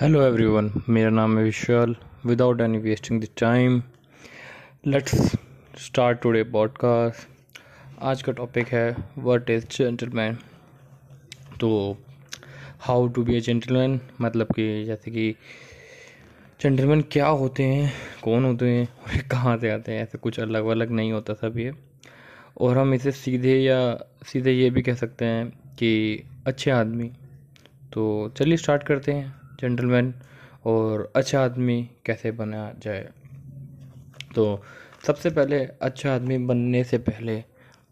Hello everyone मेरा नाम है Vishal. Without any wasting the time let's start today podcast आज का टॉपिक है व्हाट इज़ जेंटलमैन तो how to be a gentleman मतलब कि जैसे कि जेंटलमैन क्या होते हैं, कौन होते हैं, और कहाँ से आते हैं, ऐसे कुछ अलग अलग नहीं होता सब ये. और हम इसे सीधे या, सीधे ये भी कह सकते हैं कि अच्छे आदमी. तो चलिए स्टार्ट करते हैं. जेंटलमैन और अच्छा आदमी कैसे बना जाए। तो सबसे पहले अच्छा आदमी बनने से पहले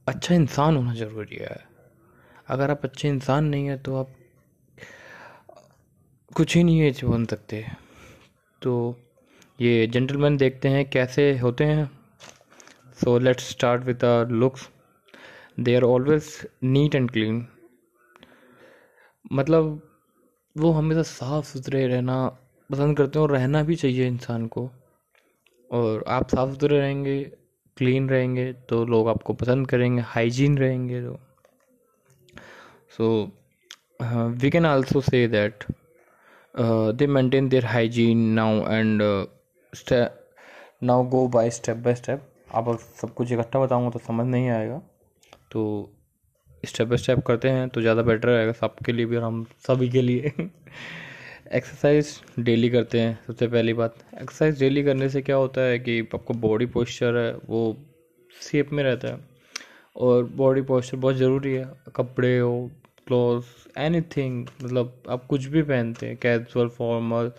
अच्छा इंसान होना ज़रूरी है। अगर आप अच्छे इंसान नहीं हैं तो आप कुछ ही नहीं है बन सकते। तो ये जेंटलमैन देखते हैं कैसे होते हैं। So let's start with our looks they are always neat and clean मतलब वो हमेशा साफ़ सुथरे रहना पसंद करते हैं और रहना भी चाहिए इंसान को। और आप साफ़ सुथरे रहेंगे क्लीन रहेंगे तो लोग आपको पसंद करेंगे हाइजीन रहेंगे तो। So we can also say that they maintain their hygiene now and now go by step by step आप सब कुछ इकट्ठा बताऊँगा तो समझ नहीं आएगा। तो स्टेप बाई स्टेप करते हैं तो ज़्यादा बेटर रहेगा सबके लिए भी और हम सभी के लिए। एक्सरसाइज डेली करते हैं, सबसे पहली बात। एक्सरसाइज डेली करने से क्या होता है कि आपको बॉडी पोस्चर है, वो शेप में रहता है। और बॉडी पोस्चर बहुत ज़रूरी है, कपड़े हो क्लोथ एनीथिंग मतलब आप कुछ भी पहनते हैं casual formal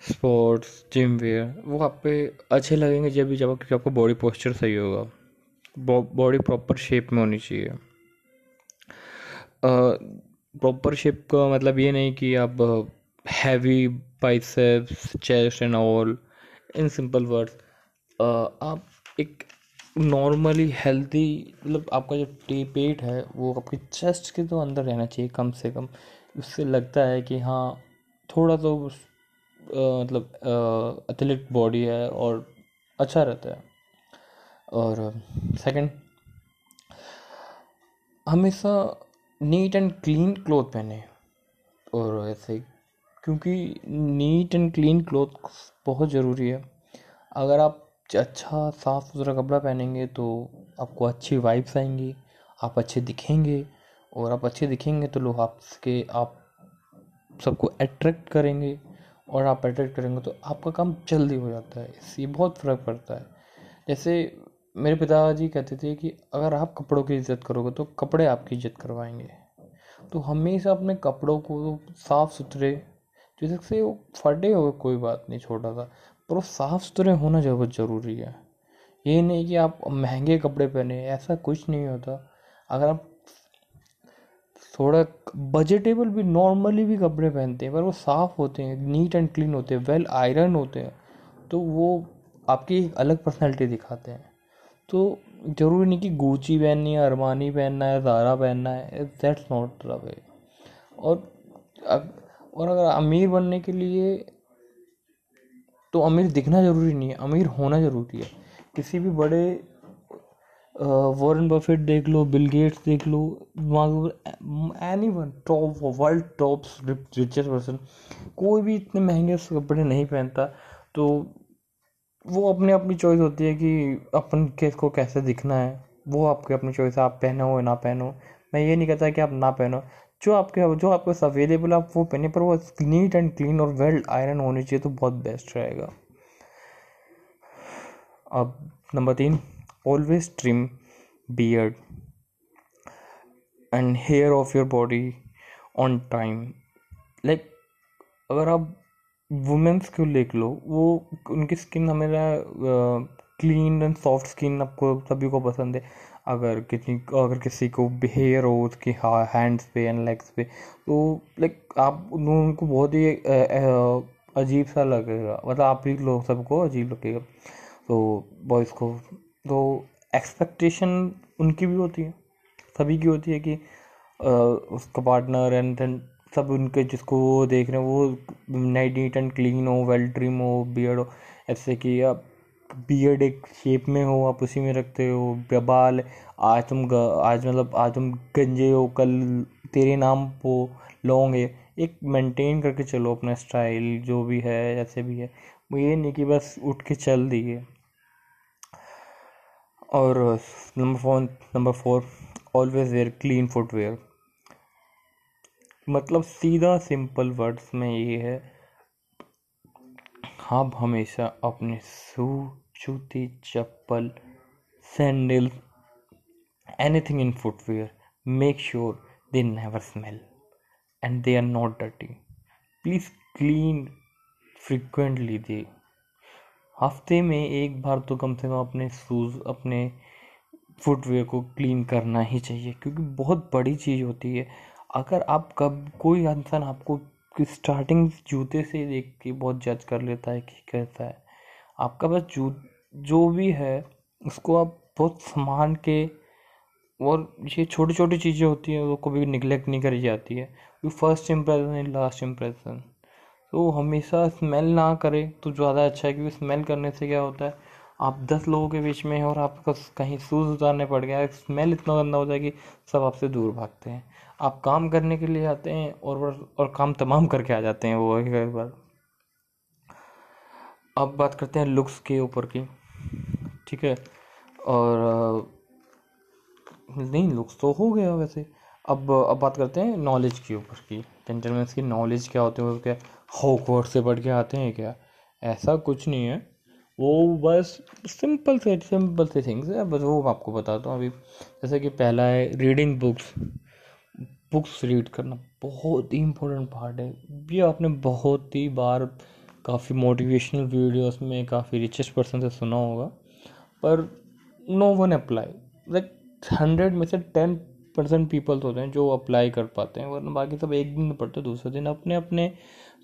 sports gym wear वो आप पे अच्छे लगेंगे जब भी जब आपको बॉडी पोस्चर सही होगा। बॉडी प्रॉपर शेप में होनी चाहिए। प्रॉपर शेप का मतलब ये नहीं कि आप heavy biceps chest and all in simple words आप एक नॉर्मली हेल्दी मतलब आपका जो टी पेट है, वो आपके चेस्ट के तो अंदर रहना चाहिए कम से कम। उससे लगता है कि हाँ थोड़ा तो मतलब एथलेटिक बॉडी है और अच्छा रहता है। और सेकंड हमेशा नीट एंड क्लीन क्लोथ पहने और ऐसे क्योंकि नीट एंड क्लीन क्लोथ बहुत ज़रूरी है। अगर आप अच्छा साफ़ सुथरा कपड़ा पहनेंगे तो आपको अच्छी वाइब्स आएँगी, आप अच्छे दिखेंगे। और आप अच्छे दिखेंगे तो लोग आपके, आप सबको अट्रैक्ट करेंगे। और आप अट्रैक्ट करेंगे तो आपका काम जल्दी हो जाता है। इससे बहुत फ़र्क पड़ता है। जैसे मेरे पिताजी कहते थे कि अगर आप कपड़ों की इज़्ज़त करोगे तो कपड़े आपकी इज़्ज़त करवाएँगे। तो हमेशा अपने कपड़ों को साफ़ सुथरे जैसे से वो फटे हुए कोई बात नहीं, छोटा सा पर वो साफ़ सुथरे होना बहुत ज़रूरी है। ये नहीं कि आप महँगे कपड़े पहने, ऐसा कुछ नहीं होता। अगर आप थोड़ा बजटेबल भी नॉर्मली भी कपड़े पहनते हैं, पर वो साफ़ होते हैं नीट एंड क्लीन होते हैं वेल आयरन होते हैं तो वो आपकी एक अलग पर्सनैलिटी दिखाते हैं। तो ज़रूरी नहीं कि गुची पहननी है अरमानी पहनना है ज़ारा पहनना है दैट्स नॉट द वे और और अगर अमीर बनने के लिए तो अमीर दिखना ज़रूरी नहीं है, अमीर होना ज़रूरी है। किसी भी बड़े वॉरेन बफेट देख लो बिल गेट्स देख लो anyone top world top richest person कोई भी इतने महँगे कपड़े नहीं पहनता तो वो अपनी अपनी चॉइस होती है कि अपन केस को कैसे दिखना है। वो आपकी अपनी चॉइस है, आप पहनो या ना पहनो। मैं ये नहीं कहता कि आप ना पहनो। जो आपके जो आपके पास अवेलेबल आप वो पहने, पर वो नीट एंड क्लीन और वेल आयरन होनी चाहिए तो बहुत बेस्ट रहेगा। अब नंबर तीन always trim beard and hair of your body on time like अगर आप वुमेंस को देख लो? वो उनकी स्किन हमेशा क्लीन एंड सॉफ्ट स्किन आपको सभी को पसंद है। अगर किसी अगर किसी को हेयर हो उसके हैंड्स पे एंड लेग्स पे तो लाइक आप उनको बहुत ही अजीब सा लगेगा। मतलब आप ही लोग, सबको अजीब लगेगा। तो बॉयज़ को तो एक्सपेक्टेशन उनकी भी होती है। सभी की होती है कि उसका पार्टनर एंड सब उनके जिसको वो देख रहे हैं वो नाइट नीट एंड क्लीन हो वेल ट्रिम हो बियर्ड हो ऐसे कि आप बियर्ड एक शेप में हो आप उसी में रखते हो बाल आज तुम ग, आज मतलब आज तुम गंजे हो कल तेरे नाम वो लॉन्ग है एक मेंटेन करके चलो अपना स्टाइल जो भी है ऐसे भी है। वो ये नहीं कि बस उठ के चल दिए। और number four number four always wear clean footwear मतलब सीधा सिंपल वर्ड्स में ये है, आप हमेशा अपने शू जूती चप्पल sandal anything in footwear make sure they never smell and they are not dirty please clean frequently दे हफ़्ते में एक बार तो कम से कम अपने शूज़ अपने फुटवेयर को क्लीन करना ही चाहिए, क्योंकि बहुत बड़ी चीज़ होती है। अगर आप कब, कोई इंसान आपको स्टार्टिंग जूते से देख के बहुत जज कर लेता है कि कैसा है। आपका बस जू, जो भी है, उसको आप बहुत संभाल के और ये छोटी छोटी चीज़ें होती हैं, वो कभी निगलेक्ट नहीं करी जाती है। First impression and last impression तो हमेशा स्मेल ना करें तो ज़्यादा अच्छा है, क्योंकि स्मेल करने से क्या होता है आप दस लोगों के बीच में हैं और आपको कहीं शूज़ उतारने पड़ गया, स्मेल इतना गंदा हो जाएगी, सब आपसे दूर भागते हैं। आप काम करने के लिए आते हैं और और काम तमाम करके आ जाते हैं वो एक बार। अब बात करते हैं लुक्स के ऊपर की, ठीक है? और, नहीं लुक्स तो हो गया वैसे। अब अब बात करते हैं नॉलेज के ऊपर की। जेंटलमैन की नॉलेज क्या होती है? क्या हॉकवर्ड से पढ़ के आते हैं क्या? ऐसा कुछ नहीं है। वो बस सिंपल से सिंपल से थिंग्स है, बस वो मैं आपको बताता हूँ अभी। जैसे कि पहला है रीडिंग बुक्स बुक्स रीड करना बहुत ही इम्पोर्टेंट पार्ट है। ये आपने बहुत ही बार काफ़ी मोटिवेशनल वीडियोस में काफ़ी रिचेस्ट पर्सन से सुना होगा, पर no one apply like hundred में से टेन परसेंट पीपल्स होते हैं जो अप्लाई कर पाते हैं, वरना बाकी सब एक दिन पढ़ते दूसरे दिन अपने अपने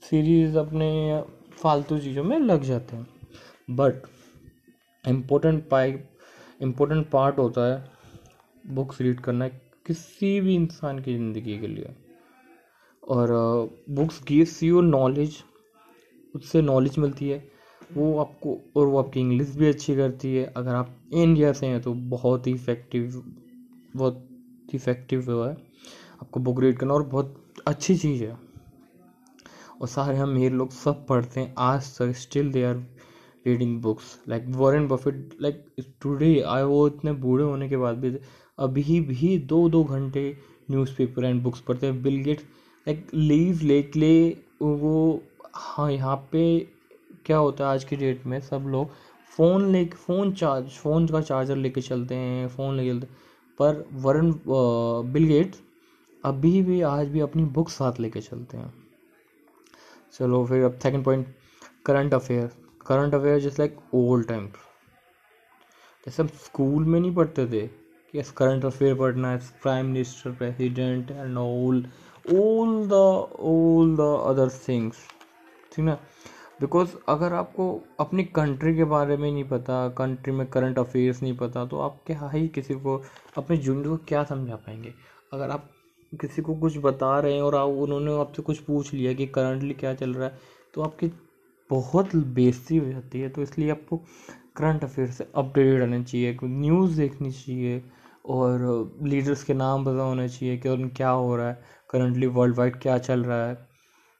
सीरीज़ अपने फालतू चीज़ों में लग जाते हैं। But important pipe important part होता है बुक्स रीड करना किसी भी इंसान की ज़िंदगी के लिए। और बुक्स गिव्स यू नॉलेज उससे नॉलेज मिलती है। वो आपको, और वो आपकी इंग्लिश भी अच्छी करती है। अगर आप इंडिया से हैं तो बहुत ही इफ़ेक्टिव बहुत इफ़ेक्टिव है। आपको बुक रीड करना और बहुत अच्छी चीज़ है। और सारे हम मेरे लोग सब पढ़ते हैं। आज तक still they are reading books like Warren Buffett like today I वो इतने बूढ़े होने के बाद भी अभी भी दो दो घंटे न्यूज़पेपर एंड बुक्स पढ़ते हैं। Bill Gates like live lately वो हाँ यहाँ पे क्या होता है आज की डेट में सब लोग? फ़ोन ले फ़ोन चार्ज फ़ोन का चार्जर लेके चलते हैं फ़ोन लेके चलते पर वरन बिल गेट्स अभी भी, आज भी अपनी बुक साथ लेके चलते हैं। चलो फिर अब second point current affair current affair just like old time जैसे हम स्कूल में नहीं पढ़ते थे कि यस करंट अफेयर पढ़ना है prime minister president and all all the all the other things ठीक ना? बिकॉज़ अगर आपको अपनी कंट्री के बारे में नहीं पता कंट्री में करंट अफेयर्स नहीं पता तो आप क्या ही किसी को, अपने जूनियर को क्या समझा पाएँगे? अगर आप किसी को कुछ बता रहे हैं और आप, उन्होंने आपसे कुछ पूछ लिया कि करंटली क्या चल रहा है तो आपकी बहुत बेइज्जती हो जाती है तो इसलिए आपको करंट अफेयर से अपडेटेड रहना चाहिए न्यूज़ देखनी चाहिए और लीडर्स के नाम पता होने चाहिए कि उन क्या हो रहा है करंटली वर्ल्ड वाइड क्या चल रहा है।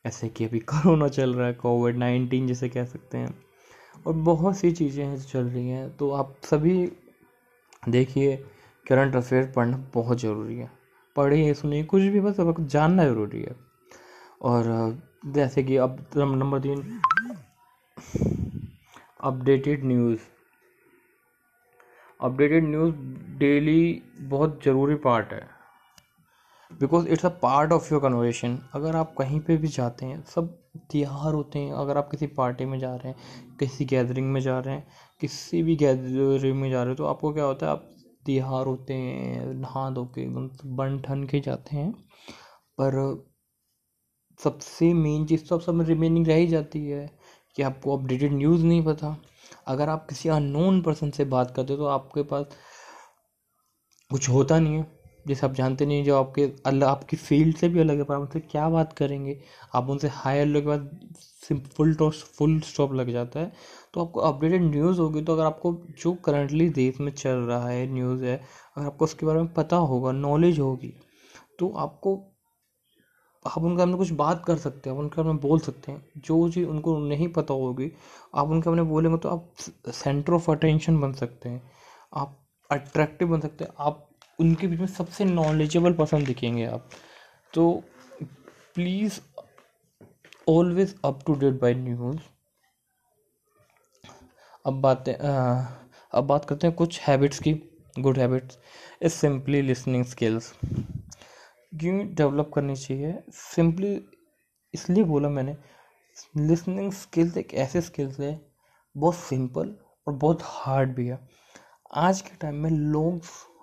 ऐसे कि अभी कोरोना चल रहा है कोविड नाइन्टीन जैसे कह सकते हैं। और बहुत सी चीज़ें हैं जो चल रही हैं तो आप सभी देखिए करंट अफेयर पढ़ना बहुत ज़रूरी है। पढ़िए, सुनिए, कुछ भी बस आपको जानना ज़रूरी है। और जैसे कि अब नंबर तीन। Updated news. Updated news daily बहुत ज़रूरी पार्ट है। Because it's a part of your conversation अगर आप कहीं पे भी जाते हैं, सब त्यौहार होते हैं, अगर आप किसी पार्टी में जा रहे हैं, किसी गैदरिंग में जा रहे हैं, किसी भी गैदरिंग में जा रहे हो तो आपको क्या होता है, आप त्यौहार होते हैं, नहा धो के बन ठन के जाते हैं। पर सबसे मेन चीज़ तो आप सब रिमेनिंग रह ही जाती है कि आपको अपडेटेड न्यूज़ नहीं पता। अगर आप किसी अननोन पर्सन से बात करते हो तो आपके पास कुछ होता नहीं है। जैसे आप जानते नहीं जो आपके अलग आपकी फ़ील्ड से भी अलग है, पर आप उनसे क्या बात करेंगे? आप उनसे हाई हेलो के बाद फुल टॉस फुल स्टॉप लग जाता है। तो आपको अपडेटेड न्यूज़ होगी तो अगर आपको जो करंटली देश में चल रहा है न्यूज़ है, अगर आपको उसके बारे में पता होगा नॉलेज होगी तो आपको आप उनके सामने कुछ बात कर सकते हैं, आप उनके सामने बोल सकते हैं, जो चीज़ उनको नहीं पता होगी, आप उनके सामने बोलेंगे तो आप सेंटर ऑफ़ अटेंशन बन सकते हैं, आप अट्रैक्टिव बन सकते हैं, आप उनके बीच में सबसे नॉलेजेबल पर्सन दिखेंगे आप। तो please always up to date by news अब बातें अब बात करते हैं कुछ हैबिट्स की good habits is simply listening skills क्यों डेवलप करनी चाहिए? सिंपली इसलिए बोला मैंने लिसनिंग स्किल्स एक ऐसे स्किल्स है, बहुत सिंपल और बहुत हार्ड भी है। आज के टाइम में लोग,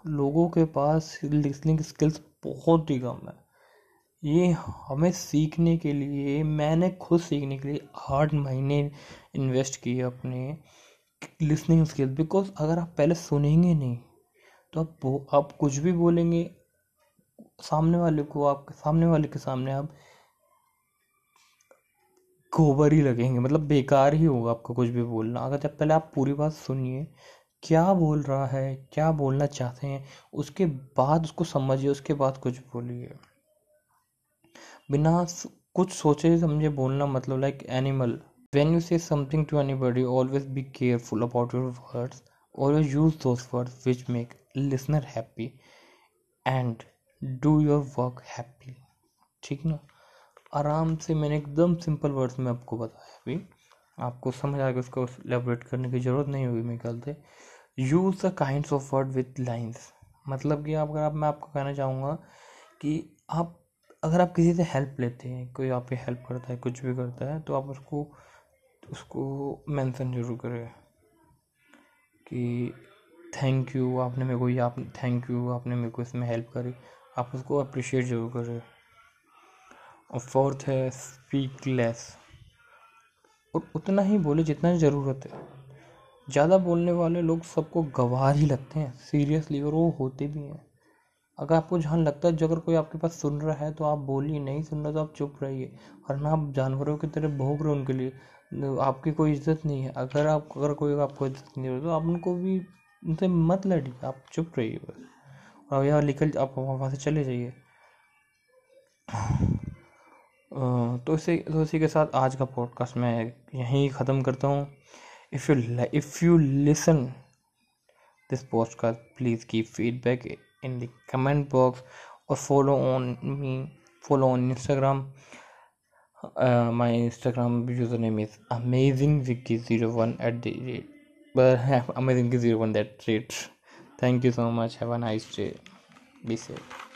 लोगों के पास लिसनिंग स्किल्स बहुत ही कम है। ये हमें सीखने के लिए, मैंने खुद सीखने के लिए आठ महीने इन्वेस्ट किए अपने लिसनिंग स्किल्स बिकॉज़ अगर आप पहले सुनेंगे नहीं तो आप आप कुछ भी बोलेंगे सामने वाले को आप सामने वाले के सामने आप गोबर ही लगेंगे मतलब बेकार ही होगा आपको कुछ भी बोलना अगर जब पहले आप पूरी बात सुनिए क्या बोल रहा है क्या बोलना चाहते हैं उसके बाद उसको समझिए उसके बाद कुछ बोलिए बिना कुछ सोचे समझे बोलना मतलब like animal When you say something to anybody, always be careful about your words. Always use those words which make listener happy and do your work happy. ठीक ना? आराम से मैंने एकदम सिंपल वर्ड्स में आपको बताया अभी। आपको समझ आ गया उसको एलेबरेट करने की ज़रूरत नहीं होगी मेरे ख्याल से। Use the kind of word with lines मतलब कि आप अगर आप मैं आपको कहना चाहूँगा कि आप अगर आप किसी से हेल्प लेते हैं, कोई आपकी हेल्प करता है, कुछ भी करता है तो आप उसको उसको मेंशन ज़रूर करें। कि थैंक यू आपने मेरे को आप थैंक यू आपने मेरे को इसमें हेल्प करी। आप उसको अप्रिशिएट ज़रूर करें। और फोर्थ है स्पीक लेस और उतना ही बोले जितना ज़रूरत है। ज़्यादा बोलने वाले लोग सबको गवार ही लगते हैं सीरियसली और वो होते भी हैं। अगर आपको जहाँ लगता है, जो अगर कोई आपके पास सुन रहा है तो आप बोलिए, नहीं सुन रहा तो आप चुप रहिए। वरना आप जानवरों की तरह भोग रहे उनके लिए। आपकी कोई इज़्ज़त नहीं है। अगर आप, अगर कोई आपको इज़्ज़त नहीं हो तो आप उनको भी, उनसे मत लड़िए, आप चुप रहिए बस। और यहाँ निकल आप वहाँ से चले जाइए। तो इसे तो इसी के साथ आज का पॉडकास्ट मैं यहीं ख़त्म करता हूँ। If you if you listen this podcast please keep feedback in the comment box और follow on me follow on Instagram uh, my instagram username is amazingvicky01 at the rate but amazingvicky01 that rate thank you so much. Have a nice day. Be safe